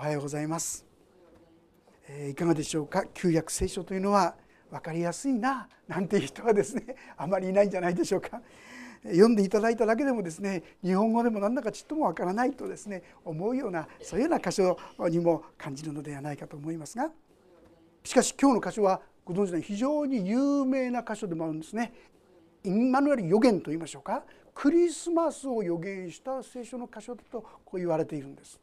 おはようございます、えー、いかがでしょうか？旧約聖書というのは分かりやすいななんていう人はですね あまりいないんじゃないでしょうか。読んでいただいただけでもですね日本語でも何だかちっともわからないとですね思うようなそういうような箇所にも感じるのではないかと思いますが。しかし今日の箇所はご存知のように非常に有名な箇所でもあるんですね。インマヌエル予言と言いましょうか。クリスマスを予言した聖書の箇所だとこう言われているんです。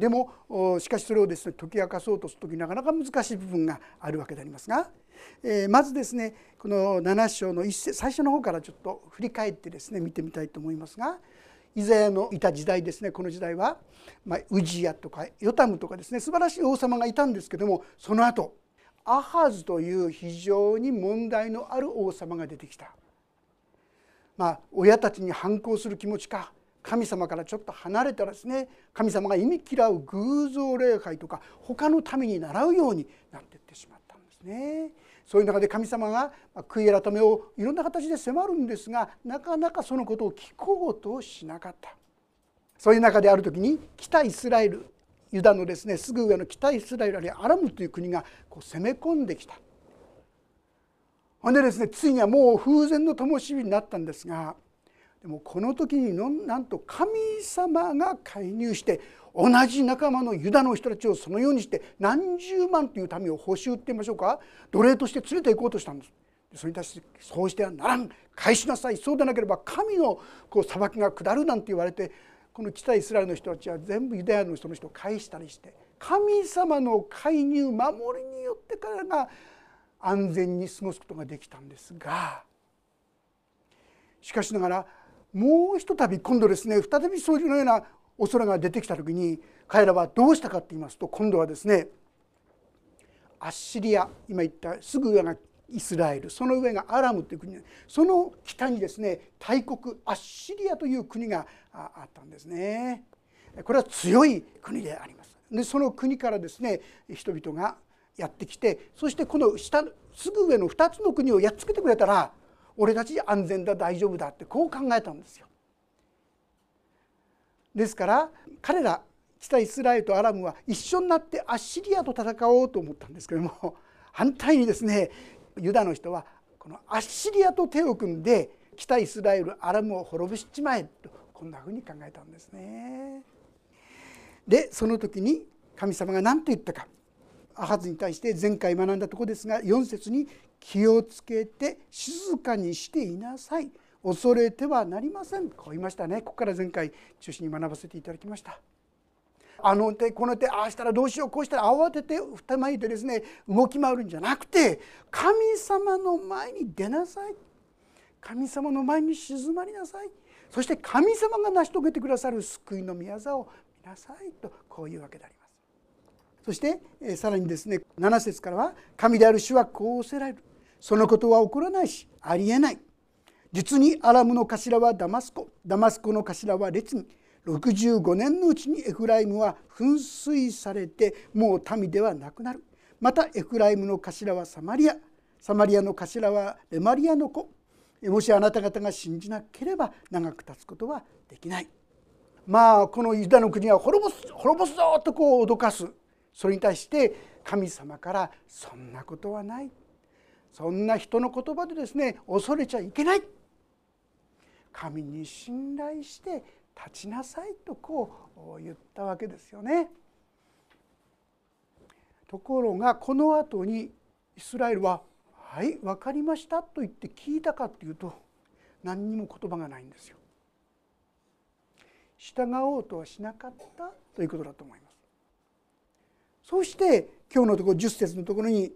でもしかしそれをですね解き明かそうとする時なかなか難しい部分があるわけでありますが、えー、まずですねこの7章の一節最初の方からちょっと振り返ってですね見てみたいと思いますがイザヤのいた時代ですねこの時代は、まあ、ウジヤとかヨタムとかですね素晴らしい王様がいたんですけどもその後アハズという非常に問題のある王様が出てきた。まあ、親たちに反抗する気持ちか神様からちょっと離れたらですね神様が意味嫌う偶像礼拝とか他の民に習うようになっていってしまったんですね。そういう中で神様が悔い改めをいろんな形で迫るんですがなかなかそのことを聞こうとしなかったそういう中である時に北イスラエルユダのですねすぐ上の北イスラエルあるいはアラムという国がこう攻め込んできたほんでですねついにはもう風前の灯火になったんですがでもこの時になんと神様が介入して同じ仲間のユダの人たちをそのようにして何十万という民を報酬って言いましょうか？奴隷として連れて行こうとしたんです。それに対してそうしてはならん返しなさいそうでなければ神のこう裁きが下るなんて言われてこの北イスラエルの人たちは全部ユダヤの人の人を返したりして神様の介入守りによってからが安全に過ごすことができたんですがしかしながらもうひとたび今度ですね再びそういうような恐れが出てきた時に彼らはどうしたかと言いますと今度はですねアッシリア今言ったすぐ上がイスラエルその上がアラムという国その北にですね大国アッシリアという国があったんですね。これは強い国であります。でその国からですね人々がやってきてそしてこの下すぐ上の2つの国をやっつけてくれたら俺たち安全だ大丈夫だってこう考えたんですよ。ですから彼ら北イスラエルとアラムは一緒になってアッシリアと戦おうと思ったんですけども反対にですねユダの人はこのアッシリアと手を組んで北イスラエルアラムを滅ぼしちまえとこんなふうに考えたんですね。でその時に神様が何と言ったかアハズに対して前回学んだとこですが4節に気をつけて静かにしていなさい。恐れてはなりません。こう言いましたね。ここから前回中心に学ばせていただきました。あの手この手ああしたらどうしようこうしたら慌てて二枚でですね動き回るんじゃなくて神様の前に出なさい。神様の前に静まりなさい。そして神様が成し遂げてくださる救いの御業を見なさいとこういうわけであります。そしてさらにですね7節からは「神である主はこうおせられる」そのことは起こらないしありえない。実にアラムの頭はダマスコダマスコの頭は列に。65年のうちにエフライムは噴水されてもう民ではなくなる。またエフライムの頭はサマリア。サマリアの頭はレマリアの子。もしあなた方が信じなければ長く経つことはできない。まあこのユダの国は滅ぼす滅ぼすぞとこう脅かす。それに対して神様から「そんなことはない」そんな人の言葉でですね恐れちゃいけない神に信頼して立ちなさいとこう言ったわけですよね。ところがこの後にイスラエルは「はい分かりました」と言って聞いたかっていうと何にも言葉がないんですよ。従おうとはしなかったということだと思います。そして今日のところ10節のところに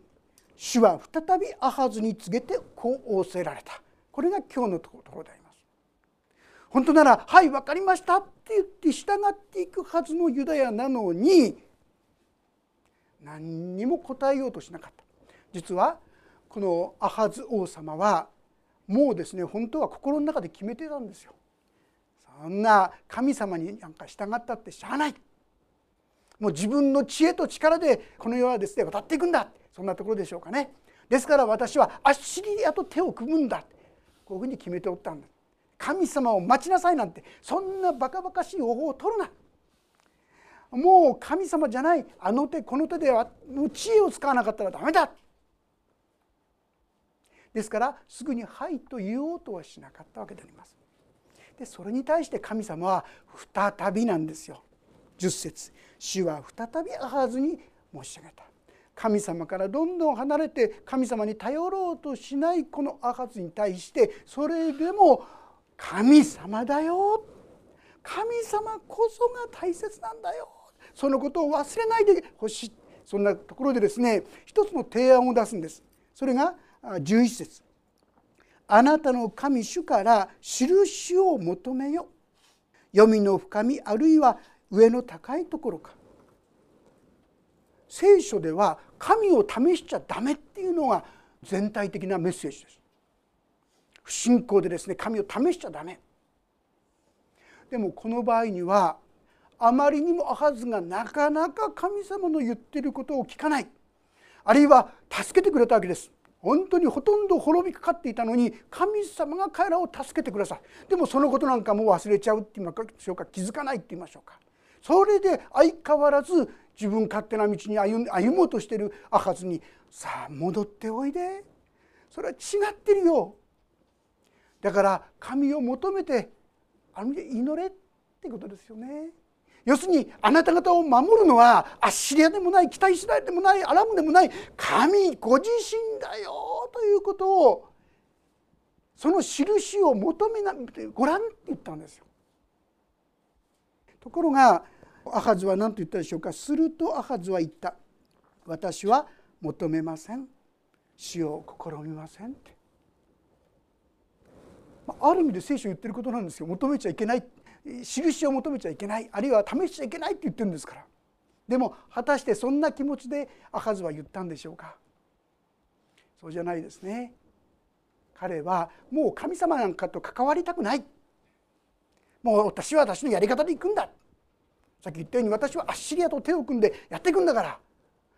主は再びアハズに告げてこう仰せられたこれが今日のところであります。本当なら「はい分かりました」って言って従っていくはずのユダヤなのに何にも答えようとしなかった。実はこのアハズ王様はもうですね本当は心の中で決めてたんですよ。そんな神様になんか従ったってしゃあない。もう自分の知恵と力でこの世はですね渡っていくんだそんなところでしょうかねですから私はアッシリアと手を組むんだこういうふうに決めておったんだ神様を待ちなさいなんてそんなバカバカしい方法を取るなもう神様じゃないあの手この手では知恵を使わなかったらダメだですからすぐに「はい」と言おうとはしなかったわけであります。でそれに対して神様は再びなんですよ。10節主は再びアハズに申し上げた。神様からどんどん離れて神様に頼ろうとしないこのアハズに対してそれでも神様だよ。神様こそが大切なんだよ。そのことを忘れないでほしい。そんなところでですね一つの提案を出すんです。それが11節。あなたの神主から印を求めよ。読みの深みあるいは上の高いところか。聖書では神を試しちゃダメっていうのが全体的なメッセージです。不信仰でですね神を試しちゃダメ。でもこの場合にはあまりにもアハズがなかなか神様の言ってることを聞かない。あるいは助けてくれたわけです。本当にほとんど滅びかかっていたのに神様が彼らを助けてください。でもそのことなんかも忘れちゃうって言いましょうか気づかないって言いましょうか。それで相変わらず自分勝手な道に歩歩もうとしてるアハズにさあ戻っておいでそれは違ってるよだから神を求めてあの祈れってことですよね。要するにあなた方を守るのはアッシリアでもない北イスラエルでもないアラムでもない神ご自身だよということをその印を求めなご覧って言ったんですよ。ところがアハズは何と言ったでしょうか？するとアハズは言った「私は求めません。死を試みません」って。ある意味で聖書言ってることなんですよ。求めちゃいけない。印を求めちゃいけない。あるいは試しちゃいけないって言ってるんですから。でも果たしてそんな気持ちでアハズは言ったんでしょうか？そうじゃないですね。彼はもう神様なんかと関わりたくない。もう私は私のやり方で行くんだ。さっき言ったように私はアッシリアと手を組んでやっていくんだから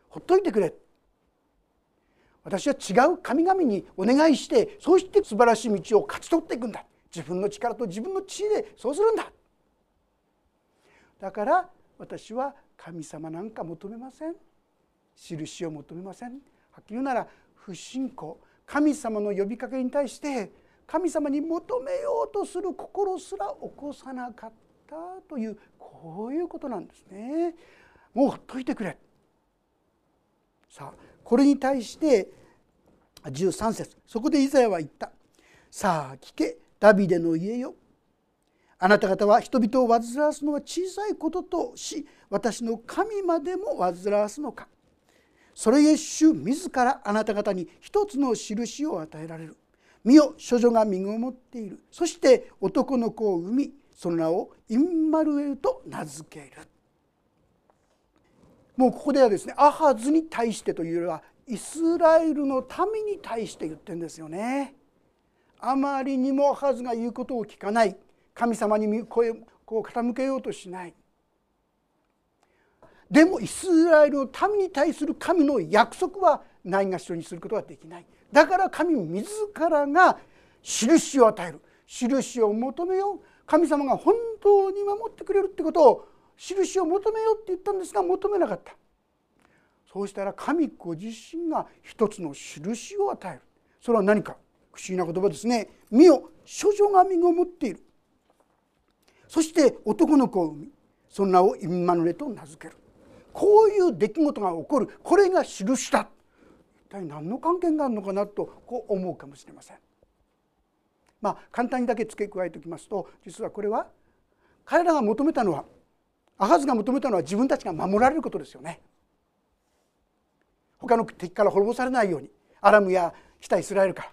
ほっといてくれ。私は違う神々にお願いしてそうして素晴らしい道を勝ち取っていくんだ。自分の力と自分の知恵でそうするんだ。だから私は神様なんか求めません。印を求めません。はっきり言うなら不信仰。神様の呼びかけに対して神様に求めようとする心すら起こさなかった。というこういうことなんですね。もうほっといてくれ。さあこれに対して13節。そこでイザヤは言った「さあ聞けダビデの家よ。あなた方は人々を煩わすのは小さいこととし私の神までも煩わすのか」それゆえ主自らあなた方に一つの印を与えられる。見よ処女が身ごもっている。そして男の子を産みその名をインマルエルと名付ける。もうここではですねアハズに対してというよりはイスラエルの民に対して言ってるんですよね。あまりにもアハズが言うことを聞かない。神様に声をこう傾けようとしない。でもイスラエルの民に対する神の約束はないがしろにすることはできない。だから神自らが印を与える。印を求めよう。神様が本当に守ってくれるってことを印を求めようって言ったんですが求めなかった。そうしたら神ご自身が一つの印を与える。それは何か？不思議な言葉ですね「見よ処女が身ごもっている」そして男の子を産みその名をインマヌレと名付ける。こういう出来事が起こる。これが印だ。一体何の関係があるのかなとこう思うかもしれません。まあ簡単にだけ付け加えておきますと実はこれは彼らが求めたのはアハズが求めたのは自分たちが守られることですよね。他の敵から滅ぼされないようにアラムや北イスラエルから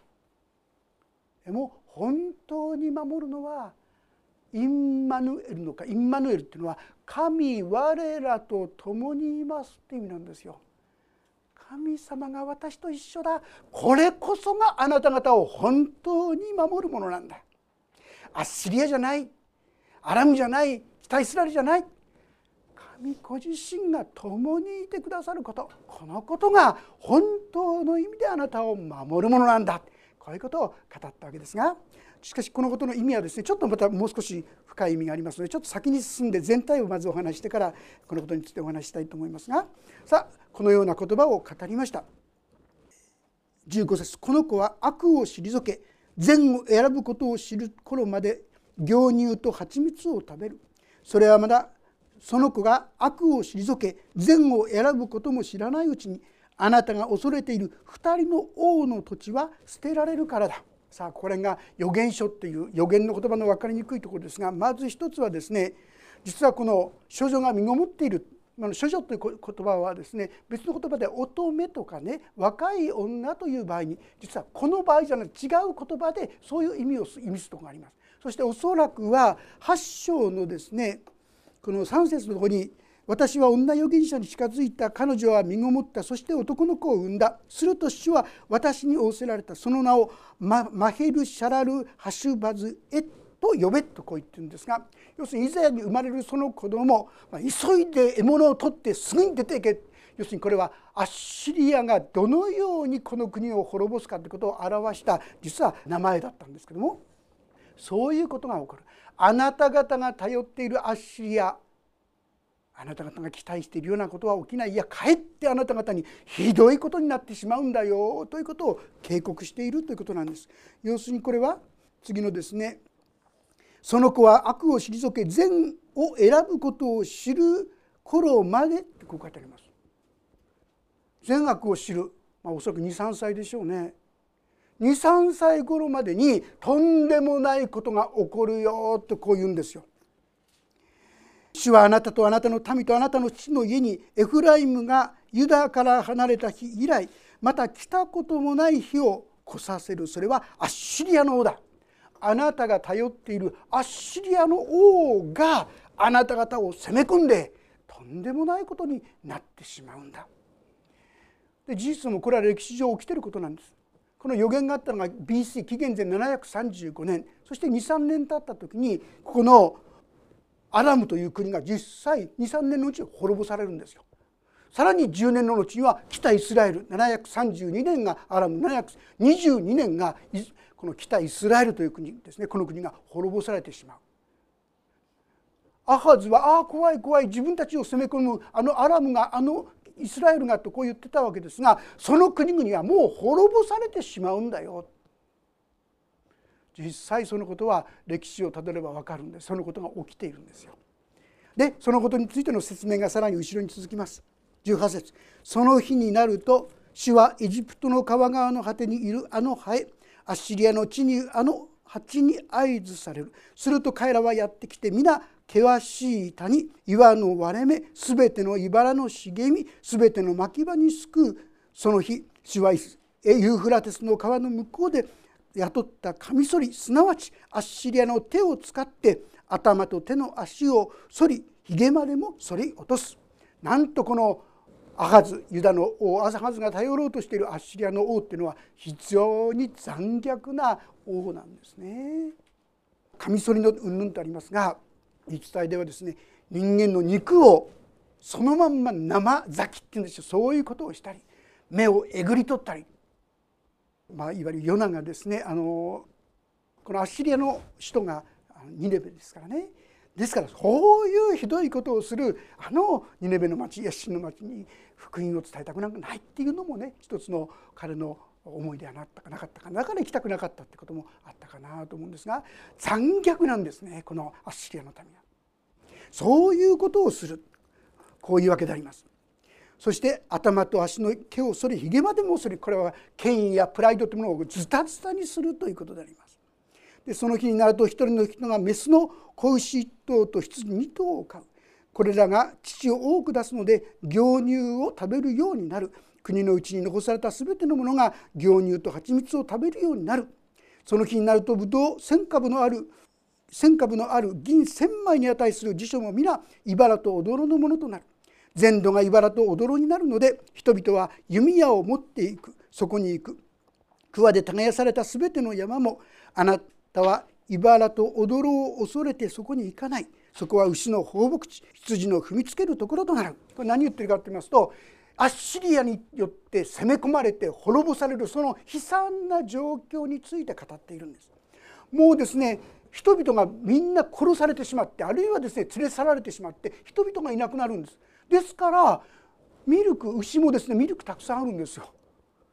でも本当に守るのはインマヌエルのかインマヌエルっていうのは神我らと共にいますっていう意味なんですよ。神様が私と一緒だ。これこそがあなた方を本当に守るものなんだ。アッシリアじゃない。アラムじゃない。北イスラエルじゃない。神ご自身が共にいてくださること。このことが本当の意味であなたを守るものなんだ。こういうことを語ったわけですがしかしこのことの意味はですねちょっとまたもう少し深い意味がありますのでちょっと先に進んで全体をまずお話してからこのことについてお話したいと思いますがさあこのような言葉を語りました。15節この子は悪を退け善を選ぶことを知る頃まで牛乳と蜂蜜を食べる。それはまだその子が悪を退け善を選ぶことも知らないうちにあなたが恐れている2人の王の土地は捨てられるからだ。さあこれが予言書っていう予言の言葉の分かりにくいところですがまず一つはですね実はこの処女が身ごもっている処女という言葉はですね別の言葉で乙女とかね若い女という場合に実はこの場合じゃなく違う言葉でそういう意味を意味するところがあります。そしておそらくは8章のですねこの3節のところに私は女預言者に近づいた彼女は身ごもった。そして男の子を産んだ。すると主は私に仰せられた。その名をマヘル・シャラル・ハシュバズ・エと呼べとこう言ってるんですが要するに以前に生まれるその子供急いで獲物を取ってすぐに出ていけ。要するにこれはアッシリアがどのようにこの国を滅ぼすかということを表した実は名前だったんですけどもそういうことが起こる。あなた方が頼っているアッシリアあなた方が期待しているようなことは起きないいやかえってあなた方にひどいことになってしまうんだよということを警告しているということなんです。要するにこれは次のですねその子は悪を退け善を選ぶことを知る頃までってこう書いてあります。善悪を知る、まあ、おそらく23歳でしょうね。23歳頃までにとんでもないことが起こるよとこう言うんですよ。主はあなたとあなたの民とあなたの父の家にエフライムがユダから離れた日以来また来たこともない日を来させる。それはアッシリアの王だ。あなたが頼っているアッシリアの王があなた方を攻め込んでとんでもないことになってしまうんだ。で事実もこれは歴史上起きてることなんです。この予言があったのが BC 紀元前735年。そして23年経った時にここのアラムという国が実際23年のうちに滅ぼされるんですよ。さらに10年の後には北イスラエル732年がアラム722年がこの北イスラエルという国ですねこの国が滅ぼされてしまう。アハズはああ怖い怖い自分たちを攻め込むあのアラムがあのイスラエルがとこう言ってたわけですがその国々はもう滅ぼされてしまうんだよ実際そのことは歴史をたどれば分かるんですそのことが起きているんですよ。でそのことについての説明がさらに後ろに続きます。18節その日になると主はエジプトの川側の果てにいるあのハエアッシリアの地にあの蜂に合図されるすると彼らはやってきて皆険しい谷岩の割れ目すべての茨の茂みすべての牧場に救うその日主はユーフラテスの川の向こうで雇ったカミソリすなわちアッシリアの手を使って頭と手の足を反りひげまでも反り落とすなんとこのアハズユダの王アハズが頼ろうとしているアッシリアの王っていうのは非常に残虐な王なんですね。カミソリの云々とありますが言い伝えではですね人間の肉をそのまんま生咲きっていうんですよそういうことをしたり目をえぐり取ったりまあ、いわゆるヨナがですねあのこのアッシリアの首都がニネベですからねですからそういうひどいことをするあのニネベの町ヤシンの町に福音を伝えたくなくないっていうのもね一つの彼の思いではなったかなかったかだから行きたくなかったってこともあったかなと思うんですが残虐なんですねこのアッシリアの民は。そういうことをするこういうわけであります。そして頭と足の毛を剃りひげまでも剃りこれは権威やプライドというものをズタズタにするということであります。でその日になると一人の人がメスの子牛1頭と羊2頭を飼う。これらが乳を多く出すので牛乳を食べるようになる。国のうちに残された全てのものが牛乳と蜂蜜を食べるようになる。その日になるとブドウ1,000株のある1,000株のある銀1,000枚に値する辞書も皆茨と驚のものとなる。全土が茨と踊ろになるので人々は弓矢を持っていくそこに行く。桑で耕された全ての山もあなたは茨と踊ろを恐れてそこに行かない。そこは牛の放牧地羊の踏みつけるところとなる。これ何言ってるかと言いますとアッシリアによって攻め込まれて滅ぼされるその悲惨な状況について語っているんです。もうですね人々がみんな殺されてしまってあるいはですね連れ去られてしまって人々がいなくなるんです。ですからミルク牛もですねミルクたくさんあるんですよ。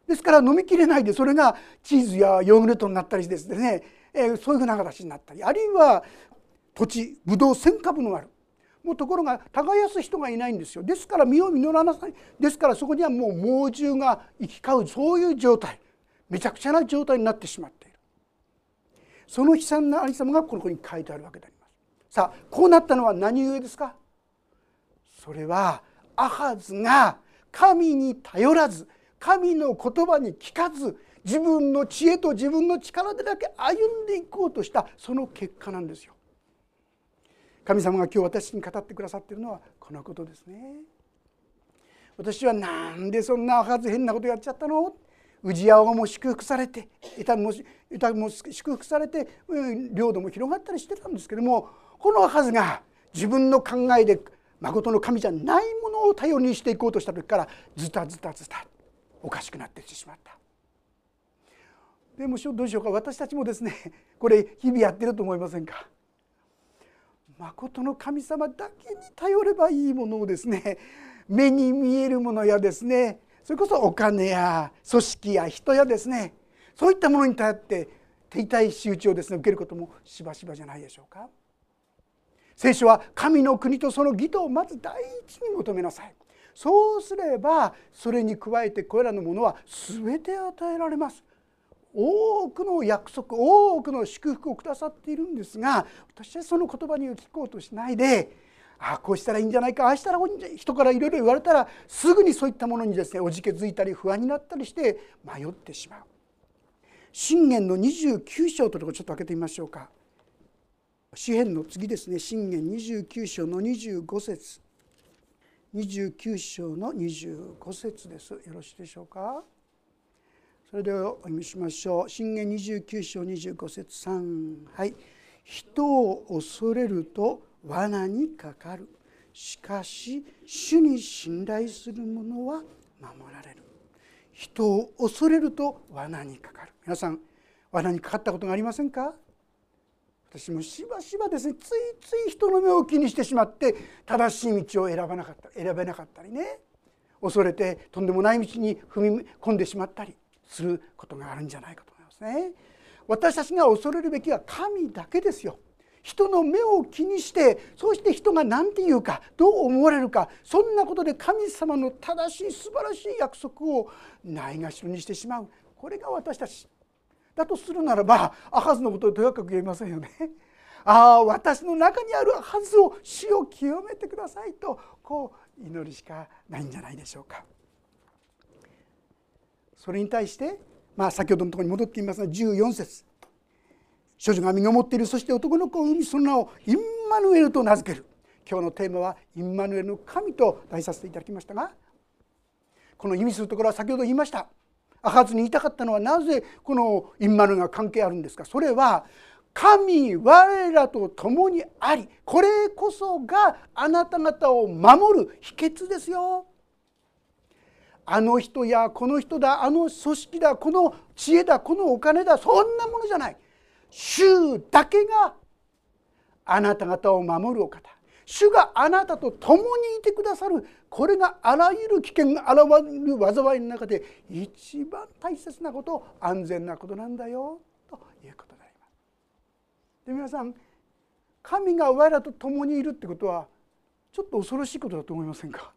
ですから飲みきれないでそれがチーズやヨーグルトになったりですね、えー、そういうふうな形になったりあるいは土地ブドウ1,000株のある。もうところが耕す人がいないんですよ。ですから実を実らなさい。ですからそこにはもう猛獣が行き交うそういう状態。めちゃくちゃな状態になってしまっている。その悲惨なありさまがこの子に書いてあるわけであります。さあこうなったのは何故ですか？それはアハズが神に頼らず神の言葉に聞かず自分の知恵と自分の力でだけ歩んでいこうとしたその結果なんですよ。神様が今日私に語ってくださっているのはこのことですね。私はなんでそんなはず変なことやっちゃったの？氏屋も祝福されて板もも祝福されて領土も広がったりしてたんですけどもこのはずが自分の考えで誠の神じゃないものを頼りにしていこうとした時からズタズタズタおかしくなってしまった。でもどうでしょうか。私たちもですね これ日々やってると思いませんか。誠の神様だけに頼ればいいものをですね目に見えるものやですねそれこそお金や組織や人やですねそういったものに頼って手痛い仕打ちをですね受けることもしばしばじゃないでしょうか。聖書は神の国とその義とをまず第一に求めなさいそうすればそれに加えてこれらのものは全て与えられます多くの約束多くの祝福をくださっているんですが私はその言葉に聞こうとしないでああこうしたらいいんじゃないかああしたらいい人からいろいろ言われたらすぐにそういったものにですねおじけづいたり不安になったりして迷ってしまう。信玄の29章というところちょっと開けてみましょうか。詩篇の次ですね。信玄29章の25節。29章の25節です。よろしいでしょうか？それではお読みしましょう。信玄29章25節。3はい。人を恐れると罠にかかる。しかし主に信頼する者は守られる。人を恐れると罠にかかる。皆さん罠にかかったことがありませんか？私もしばしばですねついつい人の目を気にしてしまって正しい道を選ばなかった選べなかったりね恐れてとんでもない道に踏み込んでしまったりすることがあるんじゃないかと思いますね。私たちが恐れるべきは神だけですよ。人の目を気にしてそうして人が何て言うかどう思われるかそんなことで神様の正しい素晴らしい約束をないがしろにしてしまうこれが私たちだとするならばアハズのことをとやかく言えませんよね。ああ私の中にあるはずを死を清めてくださいとこう祈るしかないんじゃないでしょうか。それに対して、まあ、先ほどのところに戻ってみますが14節少女が身ごもっているそして男の子を産みその名をインマヌエルと名付ける今日のテーマはインマヌエルの神と題させていただきましたがこの意味するところは先ほど言いましたアハズに言いたかったのはなぜこのインマヌが関係あるんですか？それは神我らと共にありこれこそがあなた方を守る秘訣ですよ。あの人やこの人だあの組織だこの知恵だこのお金だそんなものじゃない。主だけがあなた方を守るお方。主があなたと共にいてくださるこれがあらゆる危険が現れる災いの中で一番大切なこと安全なことなんだよということであります。で皆さん神が我らと共にいるってことはちょっと恐ろしいことだと思いませんか？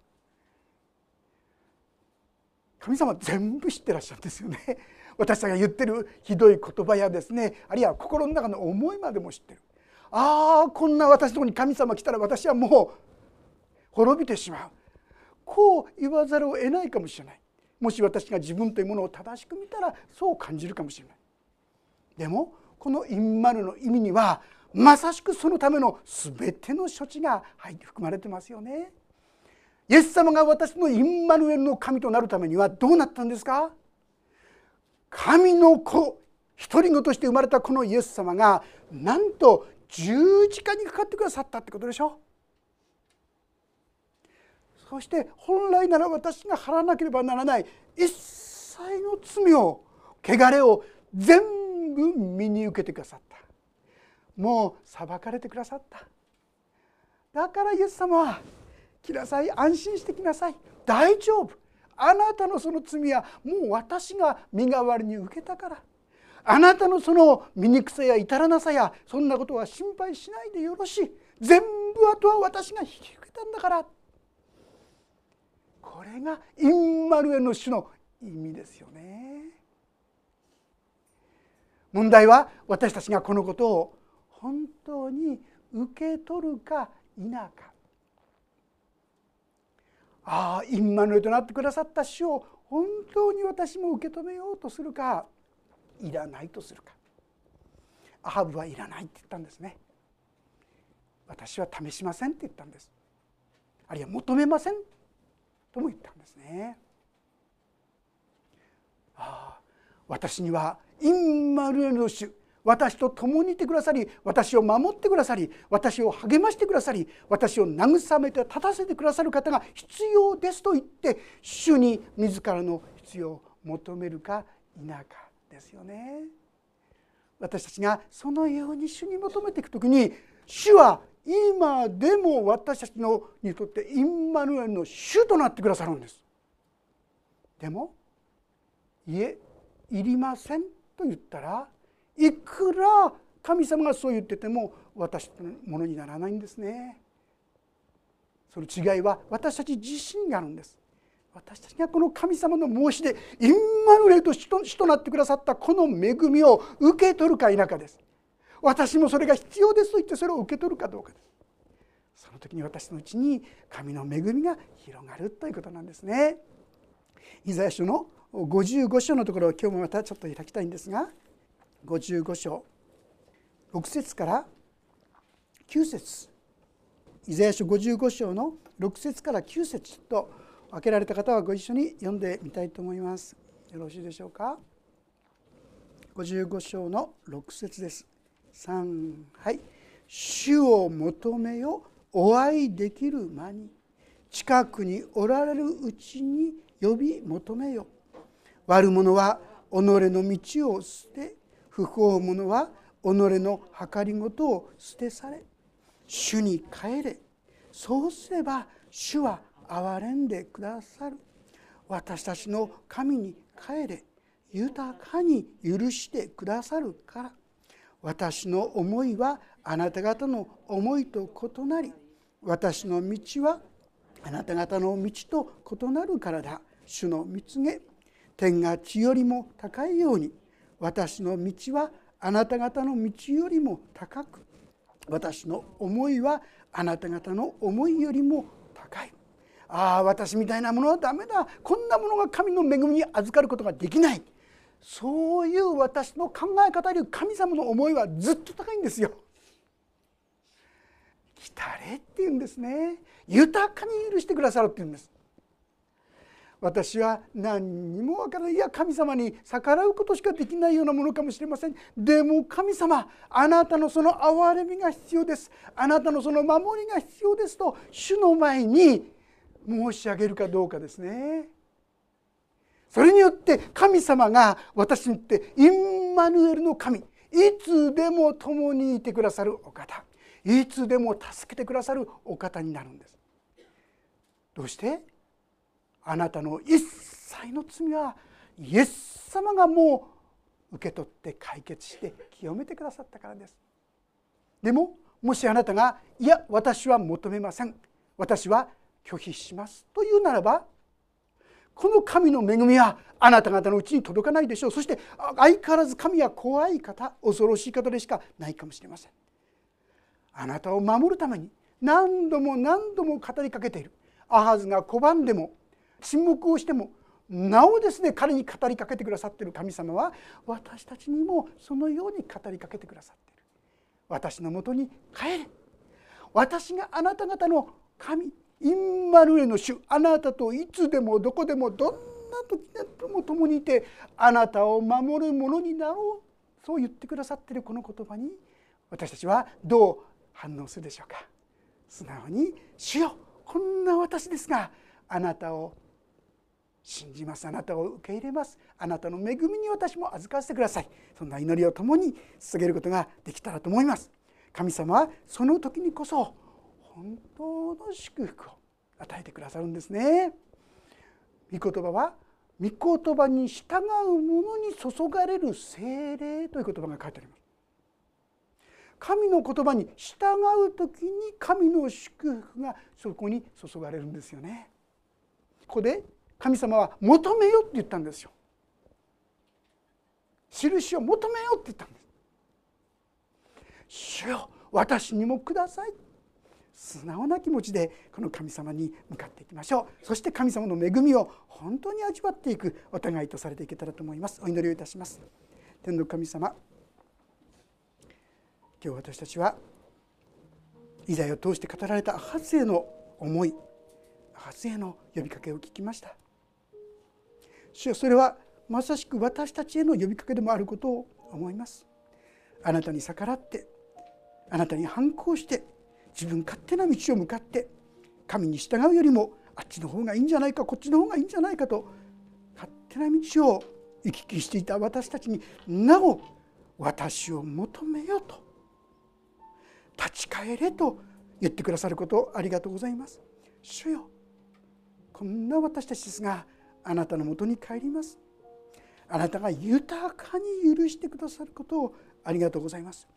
神様全部知ってらっしゃるんですよね。私たちが言ってるひどい言葉やですねあるいは心の中の思いまでも知ってる。ああこんな私のとこに神様来たら私はもう滅びてしまう。こう言わざるを得ないかもしれない。もし私が自分というものを正しく見たらそう感じるかもしれない。でもこの「インマル」の意味にはまさしくそのための全ての処置が入って含まれてますよね。イエス様が私のインマヌエルの神となるためにはどうなったんですか？神の子独り子として生まれたこのイエス様がなんと十字架にかかってくださったってことでしょ？そして本来なら私が払わなければならない一切の罪を汚れを全部身に受けてくださった。もう裁かれてくださった。だからイエス様は来なさい安心してきなさい。大丈夫。あなたのその罪はもう私が身代わりに受けたから。あなたのその醜さや至らなさやそんなことは心配しないでよろしい。全部あとは私が引き受けたんだから。これがインマルエの主の意味ですよね。問題は私たちがこのことを本当に受け取るか否か。ああインマヌエとなってくださった主を本当に私も受け止めようとするか。いらないとするか。アハブはいらないって言ったんですね。私は試しませんって言ったんです。あるいは求めませんとも言ったんですね。ああ私にはインマルエルの主私と共にいてくださり私を守ってくださり私を励ましてくださり私を慰めて立たせてくださる方が必要ですと言って主に自らの必要を求めるか否か。ですよね。私たちがそのように主に求めていく時に主は今でも私たちのにとってインマヌエルの主となってくださるんです。でもいえいりませんと言ったらいくら神様がそう言ってても私のものにならないんですね。その違いは私たち自身があるんです。私たちがこの神様の申しでインマヌエルと主と主となってくださったこの恵みを受け取るか否かです。私もそれが必要ですと言ってそれを受け取るかどうかです。その時に私のうちに神の恵みが広がるということなんですね。イザヤ書の55章のところを今日もまたちょっと開きたいんですが55章6節から9節イザヤ書55章の6節から9節と開けられた方はご一緒に読んでみたいと思います。よろしいでしょうか？55章の6節です。3はい「主を求めよお会いできる間に近くにおられるうちに呼び求めよ」「悪者は己の道を捨て不法者は己の計りごとを捨てされ主に帰れそうすれば主は憐れんでくださる。私たちの神に帰れ。豊かに許してくださるから。私の思いはあなた方の思いと異なり。私の道はあなた方の道と異なるからだ。主の蜜げ。天が地よりも高いように。私の道はあなた方の道よりも高く。私の思いはあなた方の思いよりも高い。ああ私みたいなものはダメだ。こんなものが神の恵みに預かることができない。そういう私の考え方より神様の思いはずっと高いんですよ。来たれって言うんですね。豊かに許してくださるって言うんです。私は何にもわからない。いや神様に逆らうことしかできないようなものかもしれません。でも神様あなたのその憐れみが必要です。あなたのその守りが必要ですと主の前に申し上げるかどうかですね。それによって神様が私に言ってインマヌエルの神いつでも共にいてくださるお方いつでも助けてくださるお方になるんです。どうして？あなたの一切の罪はイエス様がもう受け取って解決して清めてくださったからです。でももしあなたが「いや私は求めません。私は拒否します」というならばこの神の恵みはあなた方のうちに届かないでしょう。そして相変わらず神は怖い方恐ろしい方でしかないかもしれません。あなたを守るために何度も何度も語りかけている。アハズが拒んでも沈黙をしてもなおですね彼に語りかけてくださっている。神様は私たちにもそのように語りかけてくださっている。私のもとに帰れ。私があなた方の神インマルエの主あなたといつでもどこでもどんな時でも共にいてあなたを守る者になろう。そう言ってくださっているこの言葉に私たちはどう反応するでしょうか。素直に「主よこんな私ですがあなたを信じます。あなたを受け入れます。あなたの恵みに私も預かせてください。そんな祈りを共に捧げることができたらと思います。神様はその時にこそ本当の祝福を与えてくださるんですね。御言葉は御言葉に従う者に注がれる精霊という言葉が書いてあります。神の言葉に従う時に神の祝福がそこに注がれるんですよね。ここで神様は求めよって言ったんですよ。印を求めよって言ったんです。主よ私にもください素直な気持ちでこの神様に向かっていきましょう。そして神様の恵みを本当に味わっていくお互いとされていけたらと思います。お祈りをいたします。天の神様今日私たちはイザヤを通して語られたアハズへの思いアハズへの呼びかけを聞きました。主よそれはまさしく私たちへの呼びかけでもあることを思います。あなたに逆らってあなたに反抗して自分勝手な道を向かって神に従うよりもあっちの方がいいんじゃないかこっちの方がいいんじゃないかと勝手な道を行き来していた私たちになお私を求めよと立ち返れと言ってくださることありがとうございます。主よこんな私たちですがあなたのもとに帰ります。あなたが豊かに許してくださることをありがとうございます。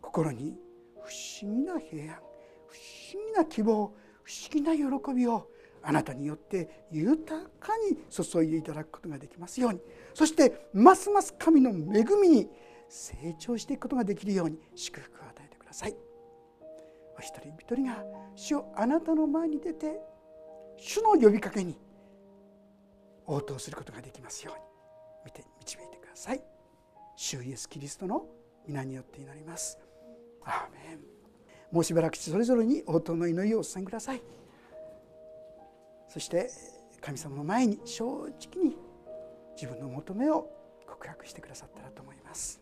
心に不思議な平安不思議な希望不思議な喜びをあなたによって豊かに注いでいただくことができますようにそしてますます神の恵みに成長していくことができるように祝福を与えてください。お一人一人が主をあなたの前に出て主の呼びかけに応答することができますように見て導いてください。主イエスキリストの皆によって祈ります。アーメンもうしばらくそれぞれに応答の祈りをお伝えください。そして神様の前に正直に自分の求めを告白してくださったらと思います。